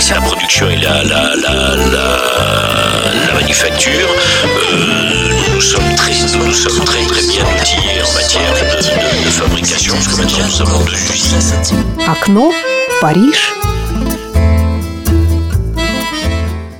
c'est la production et la, la, la, la, manufacture. Euh, nous sommes très, nous sommes très, très bien outillés en matière de, de, de fabrication, parce que maintenant nous avons deux usines. Окно, Париж.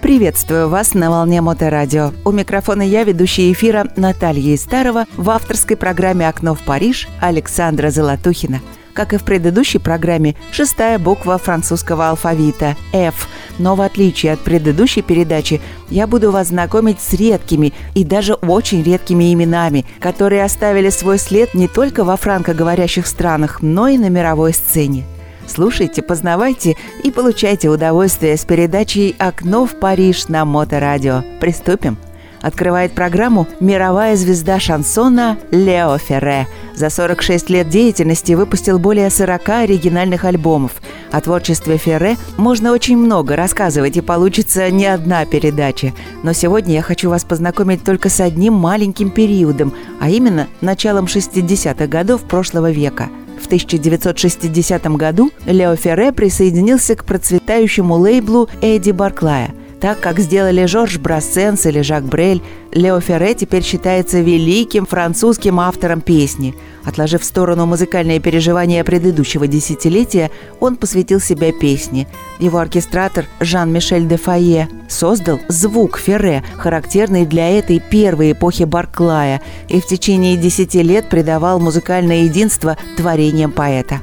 Приветствую вас на волне Моторадио. У микрофона я, ведущая эфира Наталья Истарова в авторской программе «Окно в Париж» Александра Золотухина – как и в предыдущей программе, шестая буква французского алфавита – F. Но в отличие от предыдущей передачи, я буду вас знакомить с редкими и даже очень редкими именами, которые оставили свой след не только во франкоговорящих странах, но и на мировой сцене. Слушайте, познавайте и получайте удовольствие с передачей «Окно в Париж» на Моторадио. Приступим! Открывает программу мировая звезда шансона Лео Ферре. За 46 лет деятельности выпустил более 40 оригинальных альбомов. О творчестве Ферре можно очень много рассказывать, и получится не одна передача. Но сегодня я хочу вас познакомить только с одним маленьким периодом, а именно началом 60-х годов прошлого века – в 1960 году Лео Ферре присоединился к процветающему лейблу Эдди Барклая – так как сделали Жорж Брассенс или Жак Брель, Лео Ферре теперь считается великим французским автором песни. Отложив в сторону музыкальные переживания предыдущего десятилетия, он посвятил себя песне. Его оркестратор Жан-Мишель де Фае создал звук Ферре, характерный для этой первой эпохи Барклая, и в течение десяти лет придавал музыкальное единство творениям поэта.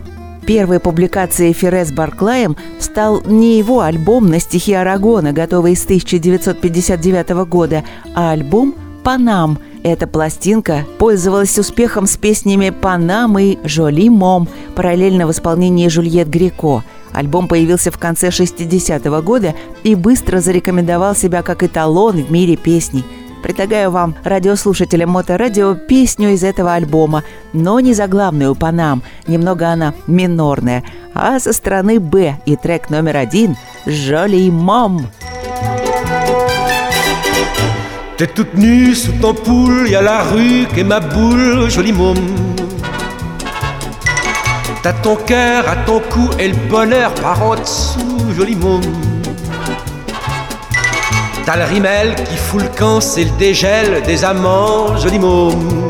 Первой публикацией Ферре с Барклаем стал не его альбом на стихи Арагона, готовый с 1959 года, а альбом «Панам». Эта пластинка пользовалась успехом с песнями «Панам» и «Жоли Мом», параллельно в исполнении Жульет Греко. Альбом появился в конце 60-го года и быстро зарекомендовал себя как эталон в мире песней – Предлагаю вам, радиослушателям Моторадио, песню из этого альбома, но не заглавную по нам, немного она минорная, а со стороны «Б» и трек номер один «Жоли Мом». T'es toute nue sous ton poule, y a la rue qu'est ma boule, joli môme. T'as ton cœur à ton cou et le bonheur par en dessous, joli môme. T'as le rimel qui fout le camp, c'est le dégel des amants, joli môme.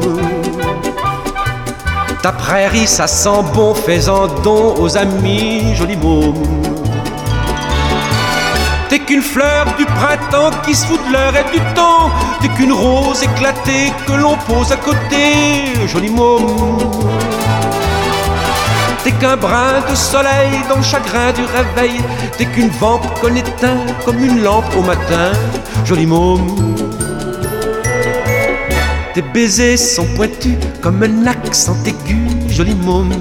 Ta prairie, ça sent bon, fais-en don aux amis, joli môme. T'es qu'une fleur du printemps qui se fout de l'heure et du temps. T'es qu'une rose éclatée que l'on pose à côté, joli môme. T'es qu'un brin de soleil dans le chagrin du réveil. T'es qu'une vente qu'on éteint comme une lampe au matin. Joli môme. Tes baisers sont pointus comme un accent aigu. Joli môme.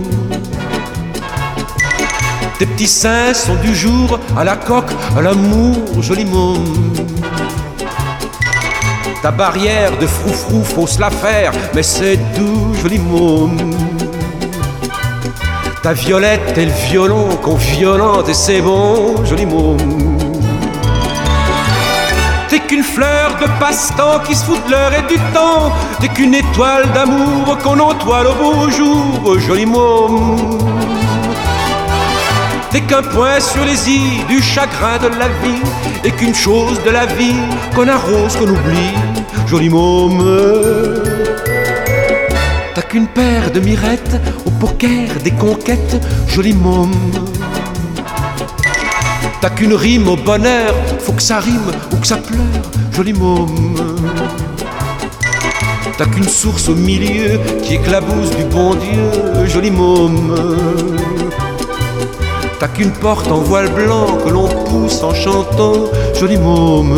Tes petits seins sont du jour à la coque, à l'amour, joli môme. Ta barrière de froufrou, faut se la faire, mais c'est doux, joli môme. Ta violette et le violon qu'on violente et c'est bon, joli mot. T'es qu'une fleur de passe-temps qui se fout de l'heure et du temps. T'es qu'une étoile d'amour qu'on entoile au beau jour, joli mot. T'es qu'un point sur les îles du chagrin de la vie et qu'une chose de la vie qu'on arrose, qu'on oublie, joli môme. T'as qu'une paire de mirettes au poker des conquêtes, joli môme. T'as qu'une rime au bonheur, faut que ça rime ou que ça pleure, joli môme. T'as qu'une source au milieu qui éclabousse du bon Dieu, joli môme. T'as qu'une porte en voile blanc que l'on pousse en chantant, joli môme.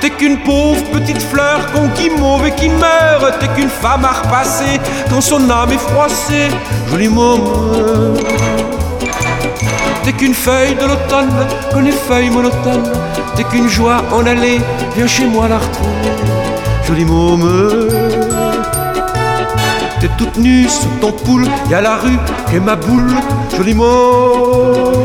T'es qu'une pauvre petite fleur qu'on guimauve et qui meurt. T'es qu'une femme à repasser quand son âme est froissée. Joli môme. T'es qu'une feuille de l'automne, qu'on les feuilles monotones. T'es qu'une joie en allée, viens chez moi la retrouver. Joli môme. T'es toute nue sous ton poule, y a la rue et ma boule, joli môme.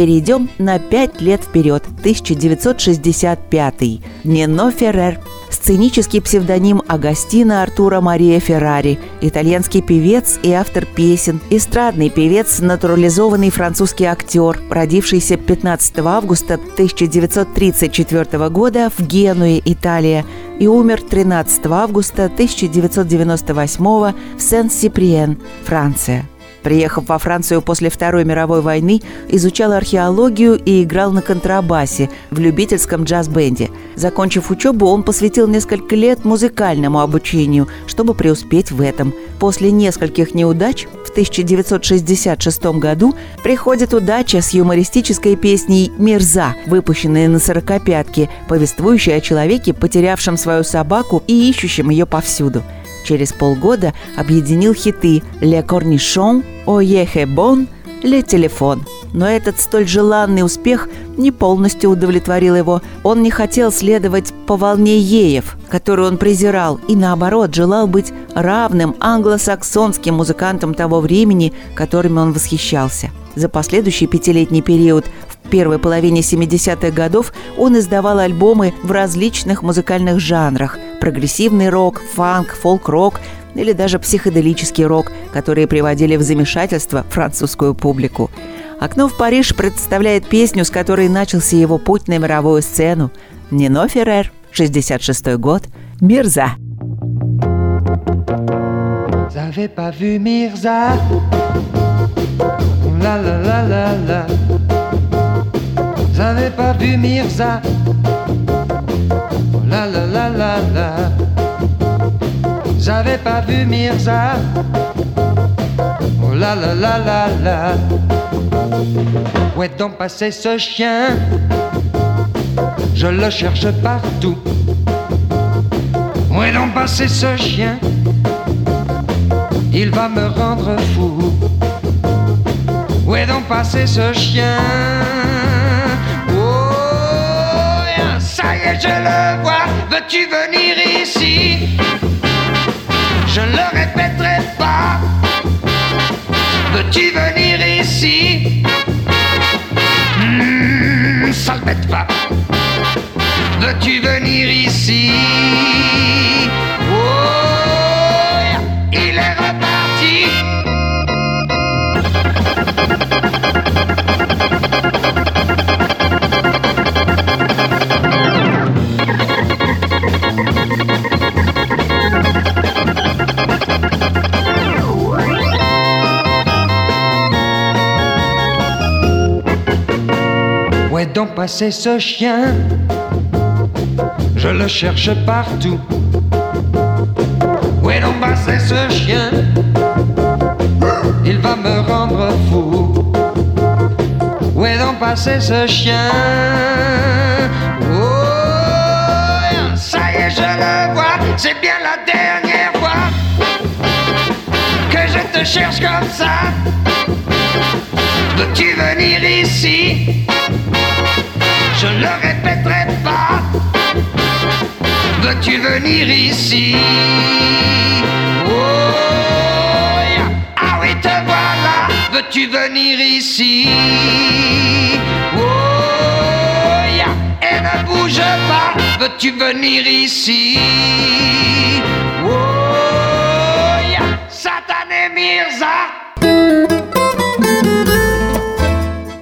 Перейдем на пять лет вперед, 1965 Нино Феррер. Сценический псевдоним Агастина Артура Мария Феррари, итальянский певец и автор песен, эстрадный певец, натурализованный французский актер, родившийся 15 августа 1934 года в Генуе, Италия, и умер 13 августа 1998 в Сен-Сиприен, Франция. Приехав во Францию после Второй мировой войны, изучал археологию и играл на контрабасе в любительском джаз-бенде. Закончив учебу, он посвятил несколько лет музыкальному обучению, чтобы преуспеть в этом. После нескольких неудач в 1966 году приходит удача с юмористической песней «Мирза», выпущенной на сорокопятке, повествующей о человеке, потерявшем свою собаку и ищущем ее повсюду – Через полгода объединил хиты «Le Cornichon», «Oye Bon», «Le Телефон». Но этот столь желанный успех не полностью удовлетворил его. Он не хотел следовать по волне еев, которую он презирал, и наоборот желал быть равным англосаксонским музыкантам того времени, которыми он восхищался. За последующий пятилетний период первой половине 70-х годов он издавал альбомы в различных музыкальных жанрах – прогрессивный рок, фанк, фолк-рок или даже психоделический рок, которые приводили в замешательство французскую публику. «Окно в Париж» представляет песню, с которой начался его путь на мировую сцену. Нино Феррер, 66 год, «Мирза». Avez pas vu Mirza La la J'avais pas vu Mirza. La la la la la. J'avais pas vu Mirza. Oh la la la la la. Où est donc passé ce chien? Je le cherche partout. Où est donc passé ce chien? Il va me rendre fou. Où est donc passé ce chien? Je le vois, veux-tu venir ici? Je ne le répéterai pas, veux-tu venir ici? Mmh, Ça le bête pas, veux-tu venir ici? Oh, il est reparti. Passé ce chien Je le cherche partout. Où est donc passé ce chien? Il va me rendre fou. Où est donc passé ce chien? Oh, ça y est, je le vois, c'est bien la dernière fois que je te cherche comme ça. Veux-tu venir ici? Je ne le répéterai pas. Veux-tu venir ici? Oh, ah oui, te voilà. Veux-tu venir ici? Oh, et ne bouge pas. Veux-tu venir ici? Oh, Satané Mirza.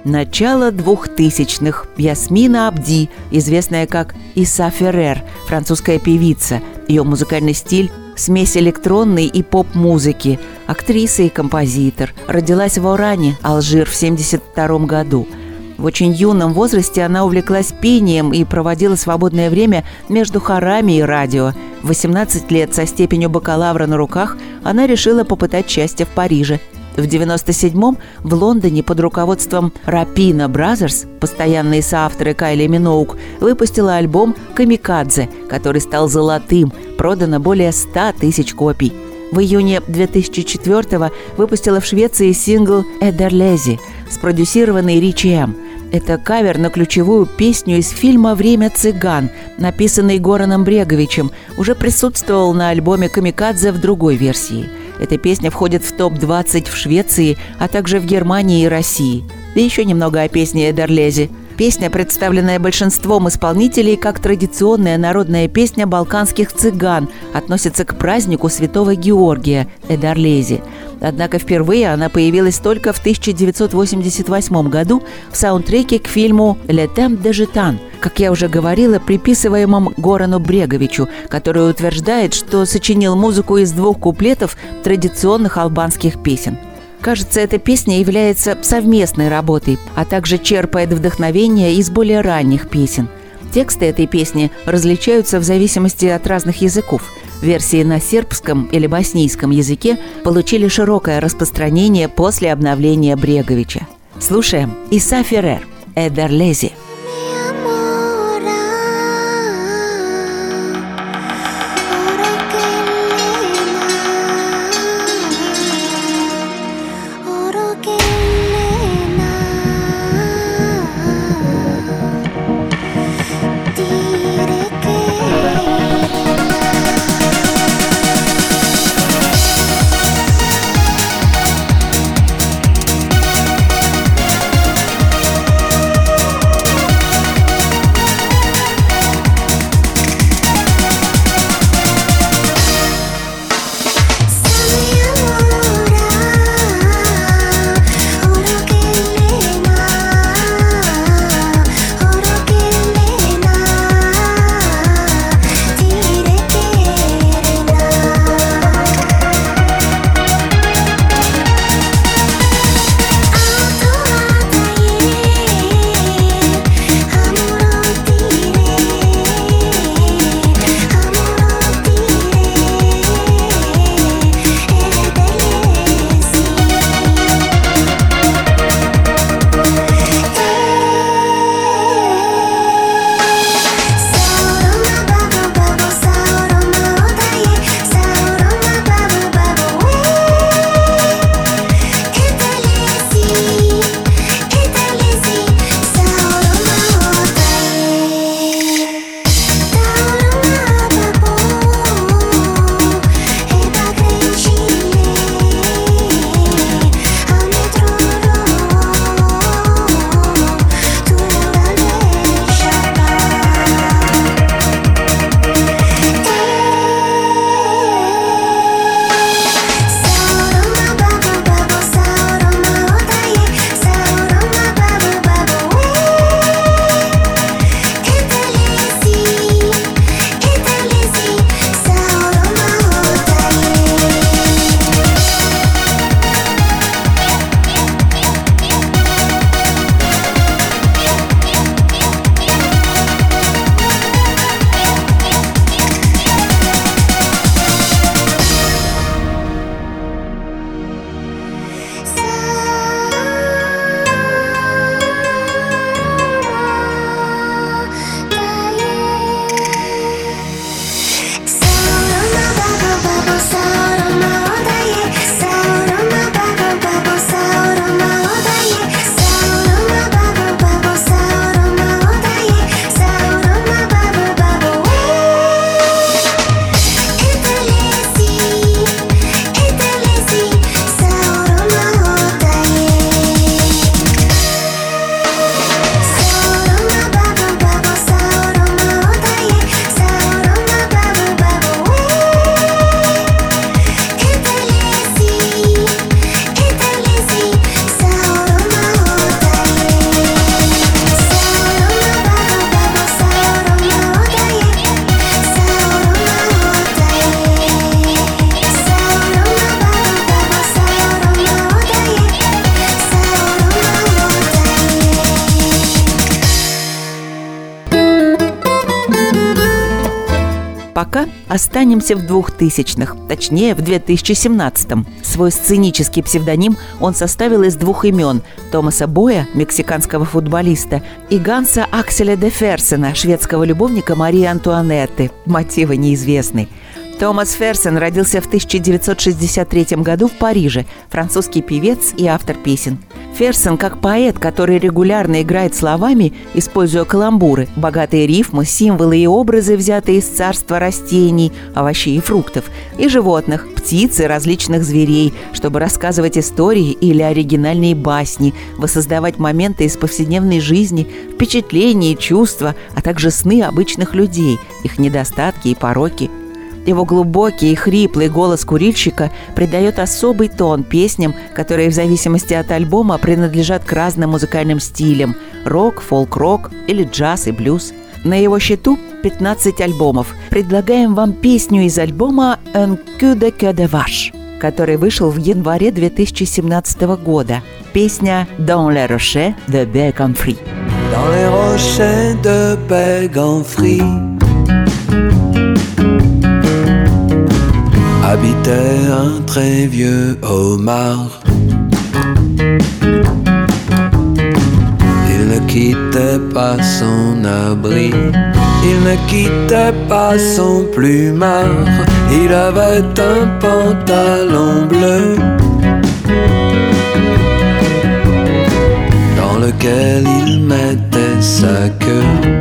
Начало двухтысячных. Ясмина Абди, известная как Иса Феррер, французская певица. Ее музыкальный стиль – смесь электронной и поп-музыки. Актриса и композитор. Родилась в Оране, Алжир, в 1972 году. В очень юном возрасте она увлеклась пением и проводила свободное время между хорами и радио. В 18 лет со степенью бакалавра на руках она решила попытать счастье в Париже – в 97-м в Лондоне под руководством Rapino Brothers, постоянные соавторы Кайли Миноуг, выпустила альбом «Камикадзе», который стал золотым, продано более 100 тысяч копий. В июне 2004-го выпустила в Швеции сингл «Эдерлези», спродюсированный Richi M. Это кавер на ключевую песню из фильма «Время цыган», написанный Гораном Бреговичем, уже присутствовал на альбоме «Камикадзе» в другой версии – эта песня входит в топ-20 в Швеции, а также в Германии и России. Да еще немного о песне Эдерлези. Песня, представленная большинством исполнителей как традиционная народная песня балканских цыган, относится к празднику святого Георгия Эдарлези. Однако впервые она появилась только в 1988 году в саундтреке к фильму «Le Temps de Gitan», как я уже говорила, приписываемом Горану Бреговичу, который утверждает, что сочинил музыку из двух куплетов традиционных албанских песен – Кажется, эта песня является совместной работой, а также черпает вдохновение из более ранних песен. Тексты этой песни различаются в зависимости от разных языков. Версии на сербском или боснийском языке получили широкое распространение после обновления Бреговича. Слушаем Иса Феррер «Эдерлези». Останемся в 2000-х, точнее в 2017-м. Свой сценический псевдоним он составил из двух имен – Томаса Боя, мексиканского футболиста, и Ганса Акселя де Ферсена, шведского любовника Марии Антуанетты. Мотивы неизвестны. Томас Ферсон родился в 1963 году в Париже, французский певец и автор песен. Ферсон как поэт, который регулярно играет словами, используя каламбуры, богатые рифмы, символы и образы, взятые из царства растений, овощей и фруктов, и животных, птиц и различных зверей, чтобы рассказывать истории или оригинальные басни, воссоздавать моменты из повседневной жизни, впечатления и чувства, а также сны обычных людей, их недостатки и пороки – его глубокий и хриплый голос курильщика придает особый тон песням, которые в зависимости от альбома принадлежат к разным музыкальным стилям – рок, фолк-рок или джаз и блюз. На его счету 15 альбомов. Предлагаем вам песню из альбома «Un cul de cœur de vache», который вышел в январе 2017 года. Песня «Dans les rochers de Bégamfri». Dans les rochers de Bégamfri habitait un très vieux homard. Il ne quittait pas son abri, il ne quittait pas son plumard, il avait un pantalon bleu. Dans lequel il mettait sa queue.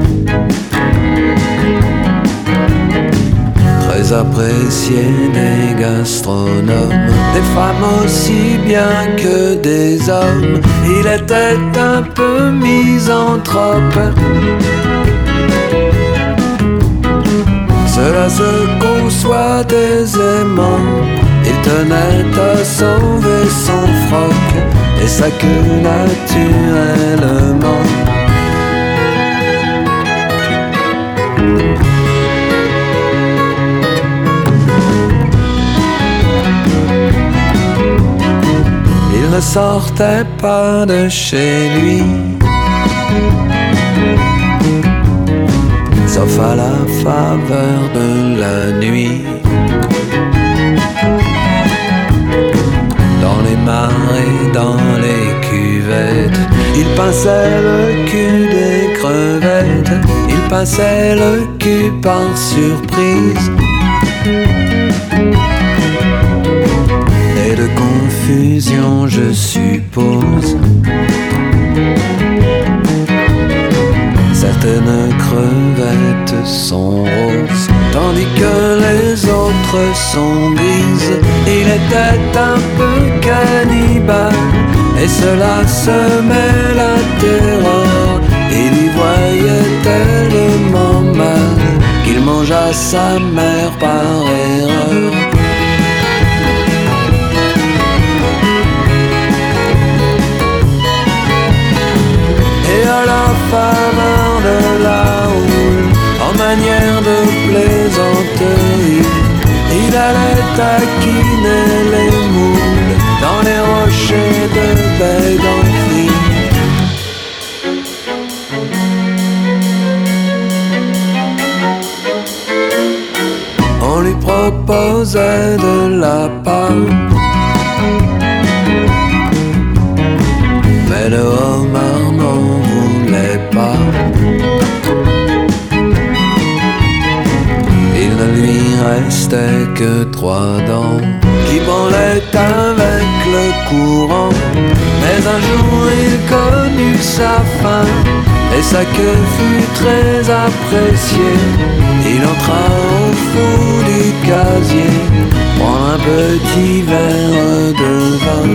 Appréciés des gastronomes, des femmes aussi bien que des hommes. Il était un peu misanthrope. Cela se conçoit aisément. Il tenait à sauver son froc et sa queue naturellement. Ne sortait pas de chez lui. Sauf à la faveur de la nuit. Dans les marais, dans les cuvettes, il passait le cul des crevettes, il passait le cul par surprise. Je suppose. Certaines crevettes sont roses, tandis que les autres sont grises. Il était un peu cannibale, et cela met la terreur. Il y voyait tellement mal qu'il mangea sa mère par erreur. Il allait taquiner les moules dans les rochers de Béganfri. On lui proposait de la part. Restait que trois dents qui branlaient avec le courant. Mais un jour il connut sa fin et sa queue fut très appréciée. Il entra au fond du casier, prendre un petit verre de vin,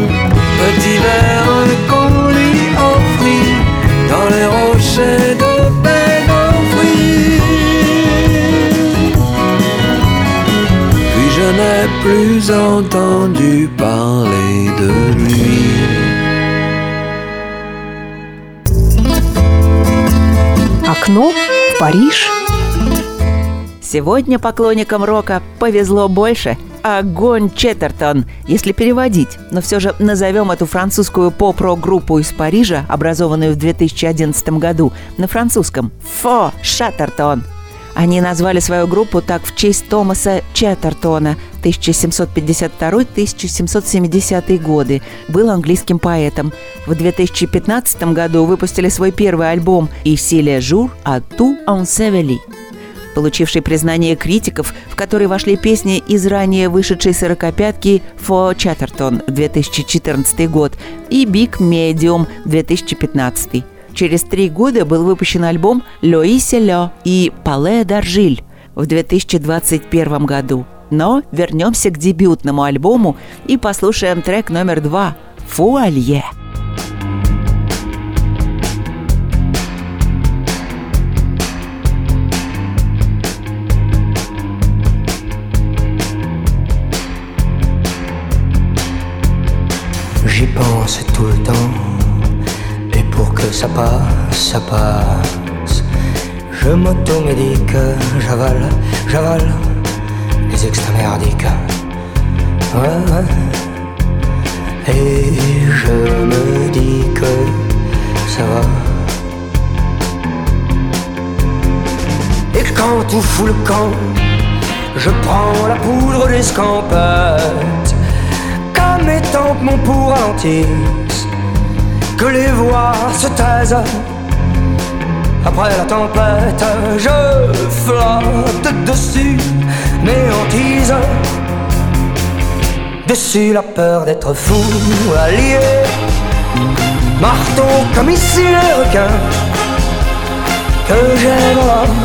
petit verre qu'on lui offrit dans les rochers de plus entendu parler de lui. Окно в Париж. Сегодня поклонникам рока повезло больше – Огонь Четтертон, если переводить. Но все же назовем эту французскую поп-рок-группу из Парижа, образованную в 2011 году, на французском. Фо Шаттертон. Они назвали свою группу так в честь Томаса Четтертона 1752-1770 годы. Был английским поэтом. В 2015 году выпустили свой первый альбом «И силе жур, а ту он севели». получивший признание критиков, в который вошли песни из ранее вышедшей сорокопятки «For Chatterton» 2014 год и «Big Medium» 2015. Через три года был выпущен альбом «Лои Селё» и «Пале Даржиль» в 2021 году. Но вернемся к дебютному альбому и послушаем трек номер два «Фуалье». J'y pense tout le temps, ça passe, ça passe. Je m'automédique, j'avale, j'avale les extra merdiques. Ouais, ouais. Et je me dis que ça va. Et quand tout fout le camp, je prends la poudre d'escampette. Qu'à mes tempes mon ralentisse, que les voix se taisent. Après la tempête, je flotte dessus mes hantises. Dessus la peur d'être fou, allié. Marteau comme ici les requins, que j'ai dans l'homme,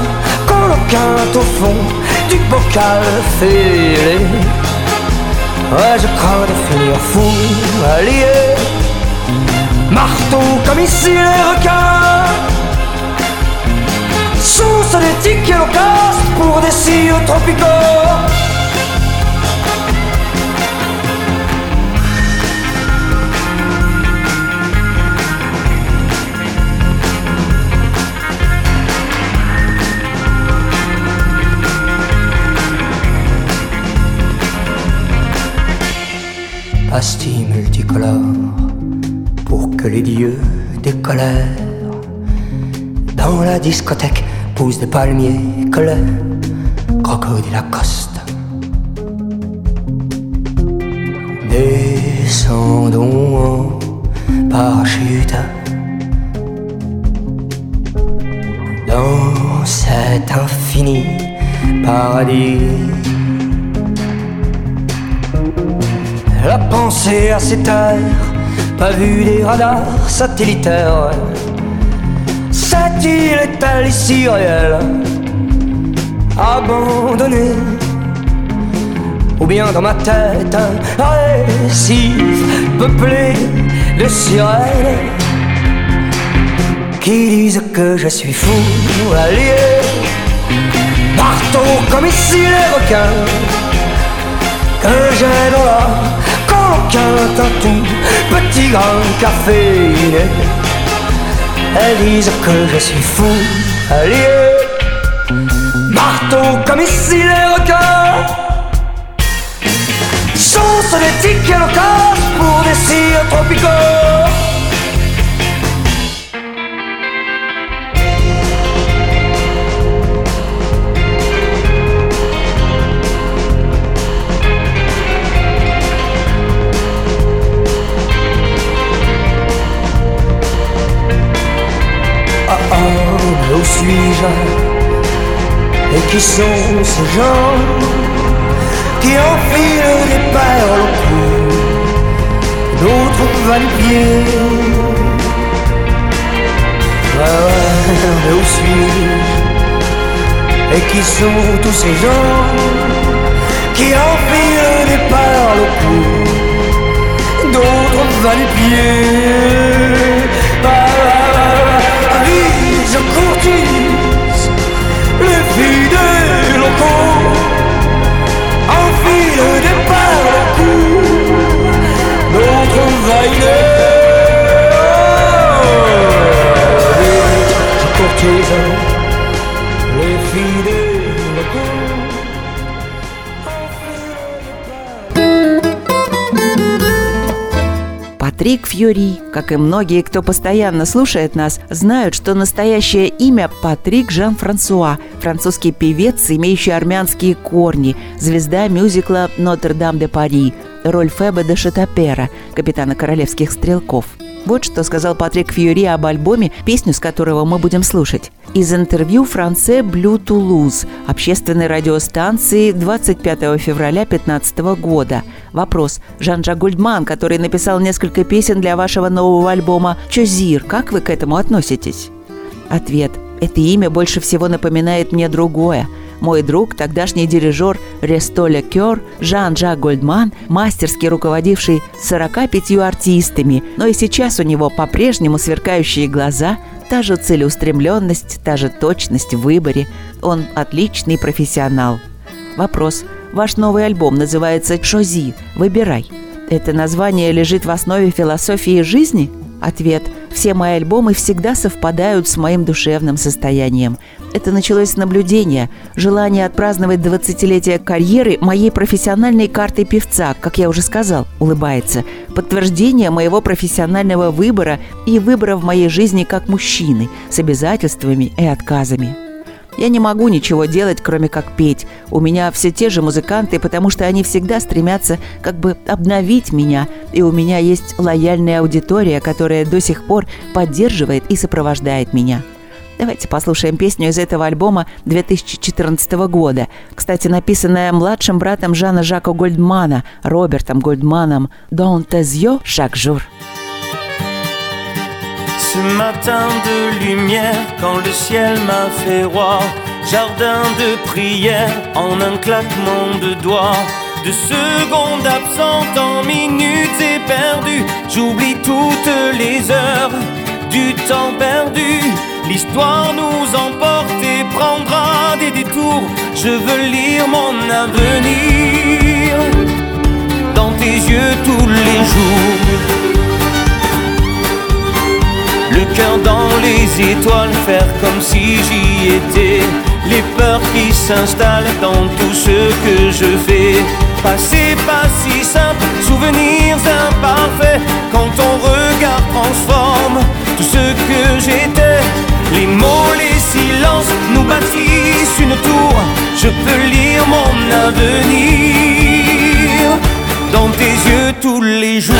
qu'on au fond du bocal fêlé. Ouais, je crains de finir fou, allié. Marteau comme ici les requins. Sauce des tickets locaux pour des cires tropicaux. pastilles multicolores pour les dieux décolèrent. Dans la discothèque poussent des palmiers le crocodile accoste. Descendons en parachute dans cet infini paradis. La pensée à cette heure, pas vu des radars satellitaires. Cette île est-elle ici réelle, abandonnée Ou bien dans ma tête, un récif peuplé de sirènes qui disent que je suis fou, allié, marteau comme ici les requins que j'ai dans l'âme qu'aucun tatou, petit grain caféiné. Elles disent que je suis fou, allié, marteau comme ici les requins. Sauce des tickets pour des cires tropicaux? Où suis-je Et qui sont ces gens qui enfilent des perles au cou, d'autres Ouais, ouais, mais où suis-je Et qui sont tous ces gens qui enfilent des perles au cou, d'autres va-nu-pieds je courtise les filles des locaux, enfile des perles au cou, d'autres vaillés. Je courtise les filles Патрик Фьюри, как и многие, кто постоянно слушает нас, знают, что настоящее имя Патрик Жан-Франсуа, французский певец, имеющий армянские корни, звезда мюзикла «Нотр-Дам де Пари», роль Феба де Шатапера, капитана королевских стрелков. Вот что сказал Патрик Фьюри об альбоме, песню с которого мы будем слушать. Из интервью Франце Блю Тулуз, общественной радиостанции 25 февраля 2015 года. Вопрос. Жан-Жак Гульдман, который написал несколько песен для вашего нового альбома «Чозир», как вы к этому относитесь? Ответ. Это имя больше всего напоминает мне другое – мой друг, тогдашний дирижер Рестоля Кёр, Жан-Жак Гольдман, мастерски руководивший 45 артистами, но и сейчас у него по-прежнему сверкающие глаза, та же целеустремленность, та же точность в выборе. Он отличный профессионал. Вопрос. Ваш новый альбом называется «Шози. Выбирай». Это название лежит в основе философии жизни? Ответ. Все мои альбомы всегда совпадают с моим душевным состоянием. Это началось с наблюдения, желание отпраздновать 20-летие карьеры моей профессиональной картой певца, как я уже сказал, улыбается, подтверждение моего профессионального выбора и выбора в моей жизни как мужчины, с обязательствами и отказами. Я не могу ничего делать, кроме как петь. У меня все те же музыканты, потому что они всегда стремятся как бы обновить меня. И у меня есть лояльная аудитория, которая до сих пор поддерживает и сопровождает меня. Давайте послушаем песню из этого альбома 2014 года. Кстати, написанная младшим братом Жана Жака Гольдмана, Робертом Гольдманом «Don tes yeux chaque jour». Ce matin de lumière, quand le ciel m'a fait roi, jardin de prière en un claquement de doigts. De secondes absentes en minutes éperdues, j'oublie toutes les heures du temps perdu. L'histoire nous emporte et prendra des détours. Je veux lire mon avenir dans tes yeux tous les jours le cœur dans les étoiles, faire comme si j'y étais. Les peurs qui s'installent dans tout ce que je fais. Passé pas si simple, souvenirs imparfaits. Quand ton regard transforme tout ce que j'étais. Les mots, les silences nous bâtissent une tour. Je peux lire mon avenir dans tes yeux tous les jours.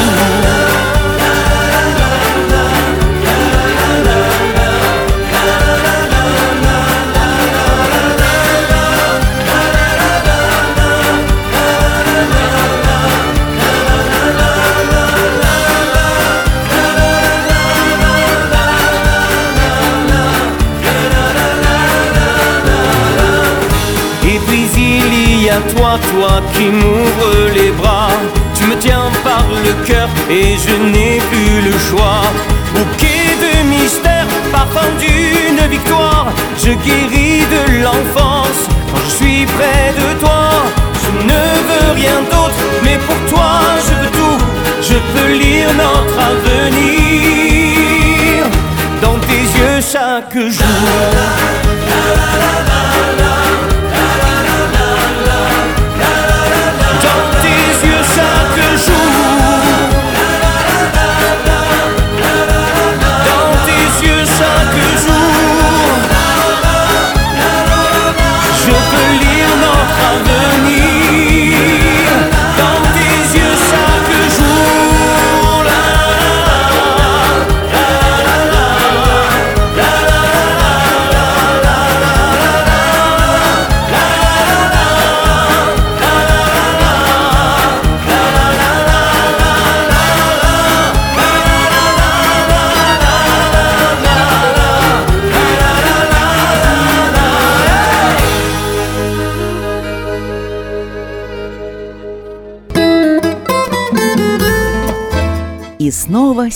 Cause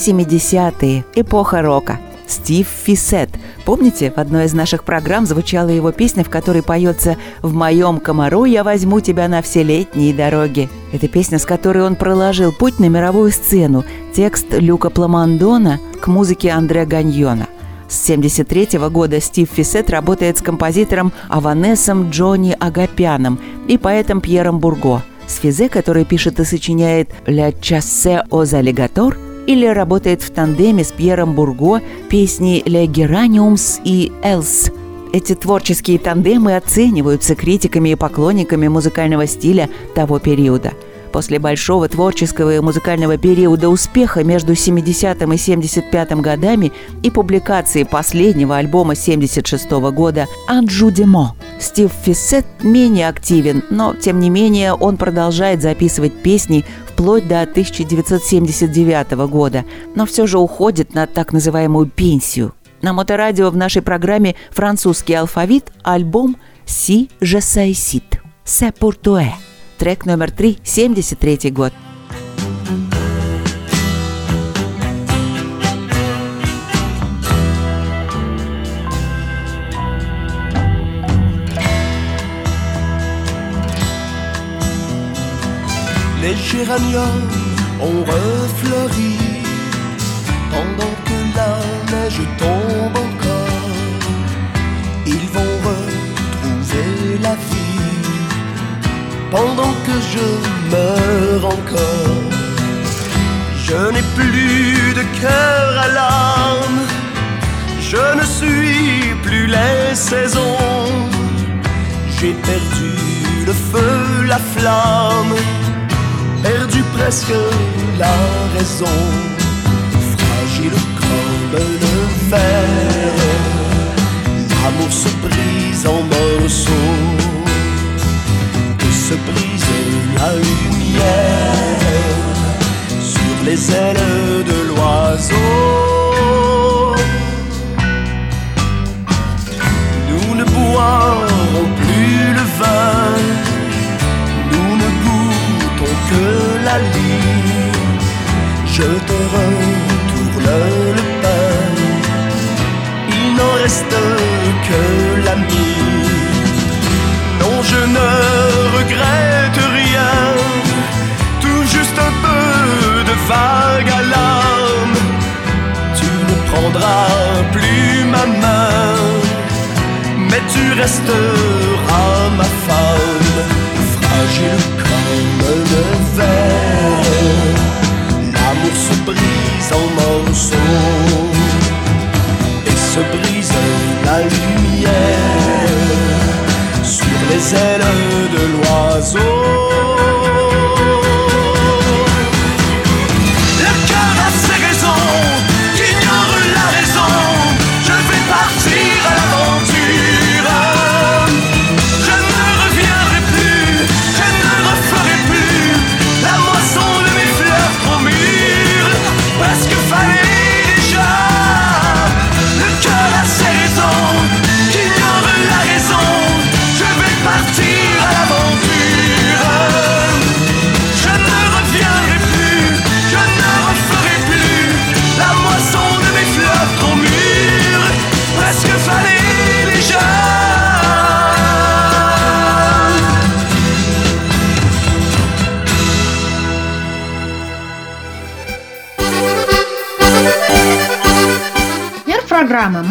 70-е, эпоха рока. Стив Фисет. Помните, в одной из наших программ звучала его песня, в которой поется «В моем комару я возьму тебя на все летние дороги». Это песня, с которой он проложил путь на мировую сцену. Текст Люка Пламандона к музыке Андре Ганьона. С 1973 года Стив Фисет работает с композитором Аванесом Джонни Агапяном и поэтом Пьером Бурго – с Физе, который пишет и сочиняет «Ля чассе оз аллигатор» или работает в тандеме с Пьером Бурго песни «Ля Гераниумс» и «Элс». Эти творческие тандемы оцениваются критиками и поклонниками музыкального стиля того периода. После большого творческого и музыкального периода успеха между 70 и 75 годами и публикации последнего альбома 76 года «Анджу Демо». Стив Фиссет менее активен, но, тем не менее, он продолжает записывать песни вплоть до 1979 года, но все же уходит на так называемую пенсию. На моторадио в нашей программе «Французский алфавит» альбом «Si je sais sit» «C'est pour toi». Трек номер три, 73 год. Les géraniums ont refleuri pendant que la neige tombe encore. Ils vont retrouver la vie pendant que je meurs encore. Je n'ai plus de cœur à l'âme, je ne suis plus les saisons. J'ai perdu le feu, la flamme perdu presque la raison,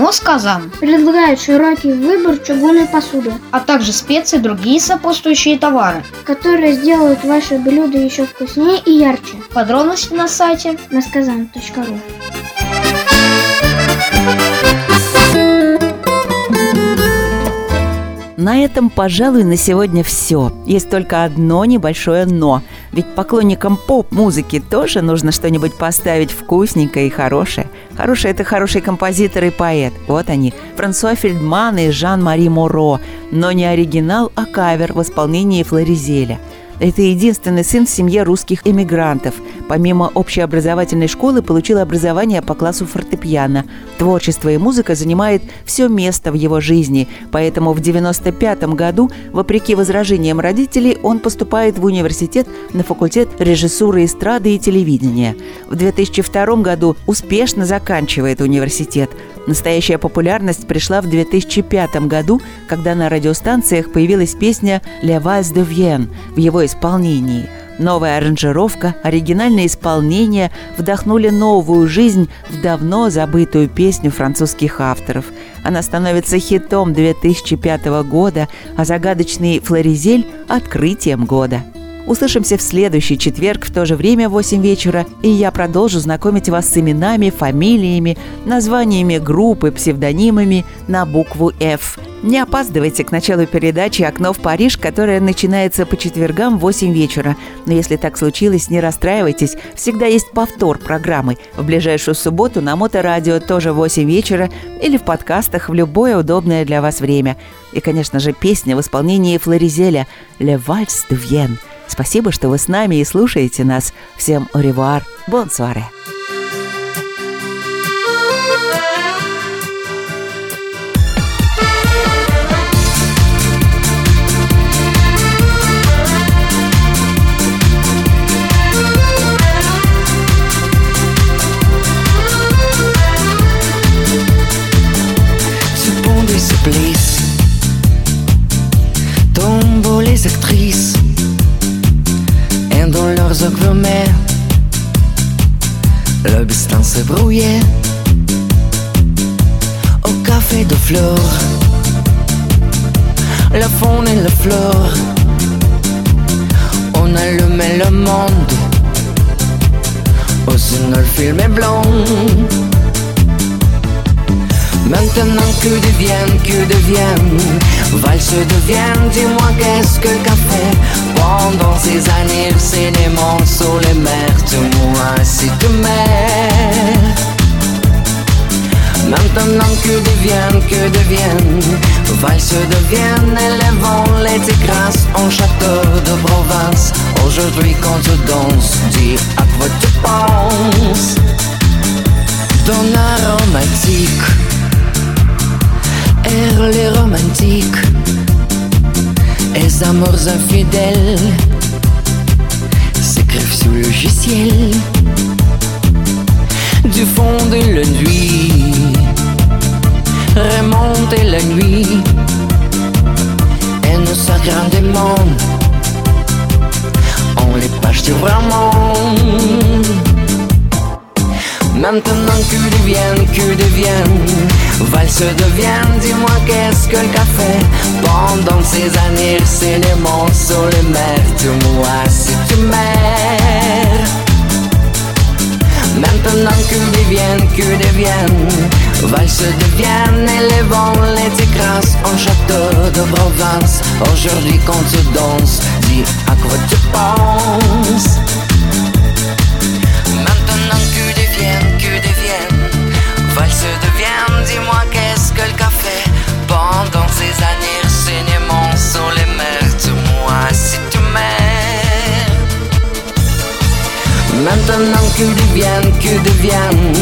Москазан, предлагает широкий выбор чугунной посуды, а также специи и другие сопутствующие товары. которые сделают ваше блюдо еще вкуснее и ярче. Подробности на сайте Насказан.ру На этом, пожалуй, на сегодня все. Есть только одно небольшое «но». Ведь поклонникам поп-музыки тоже нужно что-нибудь поставить вкусненькое и хорошее. Хороший – это хороший композитор и поэт. Вот они. Франсуа Фельдман и Жан-Мари Моро. Но не оригинал, а кавер в исполнении Флоризеля. Это единственный сын в семье русских эмигрантов. Помимо общеобразовательной школы получил образование по классу фортепиано. Творчество и музыка занимает все место в его жизни, поэтому в 95 году, вопреки возражениям родителей, он поступает в университет на факультет режиссуры эстрады и телевидения. В 2002 году успешно заканчивает университет. Настоящая популярность пришла в 2005 году, когда на радиостанциях появилась песня «Le Vals de Vienne» в его исполнении. Новая аранжировка, оригинальное исполнение вдохнули новую жизнь в давно забытую песню французских авторов. Она становится хитом 2005 года, а загадочный «Флоризель» – открытием года. Услышимся в следующий четверг в то же время в 8 вечера, и я продолжу знакомить вас с именами, фамилиями, названиями группы, псевдонимами на букву «Ф». Не опаздывайте к началу передачи «Окно в Париж», которая начинается по четвергам в 8 вечера. Но если так случилось, не расстраивайтесь, всегда есть повтор программы. В ближайшую субботу на Моторадио тоже в 8 вечера или в подкастах в любое удобное для вас время. И, конечно же, песня в исполнении Флоризеля «Le Valse de Vienne». Спасибо, что вы с нами и слушаете нас. Всем au revoir, bonne La faune et la flore. On allumait le monde. Au cinéma le film est blanc Maintenant que deviennent, que deviennent? Valse deviennent, dis-moi qu'est-ce que le café? Pendant ces années, le cinéma sur les mers Dis-moi si tu m'aimes Maintenant que deviennent, que deviennent Valse deviennent, élevant les grâce en château de Provence. Aujourd'hui quand tu danses, dis à quoi tu penses. Ton aromatique Air les romantiques. Les amours infidèles. S'écrivent sous le logiciel Du fond de la nuit. Remonte la nuit. Et nous s'agrandement En les pages du vraiment Maintenant que deviennent, que deviennent Valse deviennent, dis-moi qu'est-ce que le café. Pendant ces années, le cinéma sur les mers Dis-moi si tu m'aimes Maintenant que deviennent, que deviennent Valse deviennent, élevant les grâce en château de Provence. Aujourd'hui quand tu danses, dis à quoi tu penses. Maintenant que deviennent, que deviennent Valse deviennent, dis-moi qu'est-ce que le café Maintenant que deviennent, que deviennent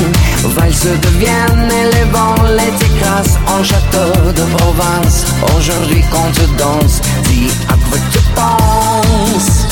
Valse de Vienne, élevant les écrasses En château de province Aujourd'hui quand tu danses, dis à quoi tu penses?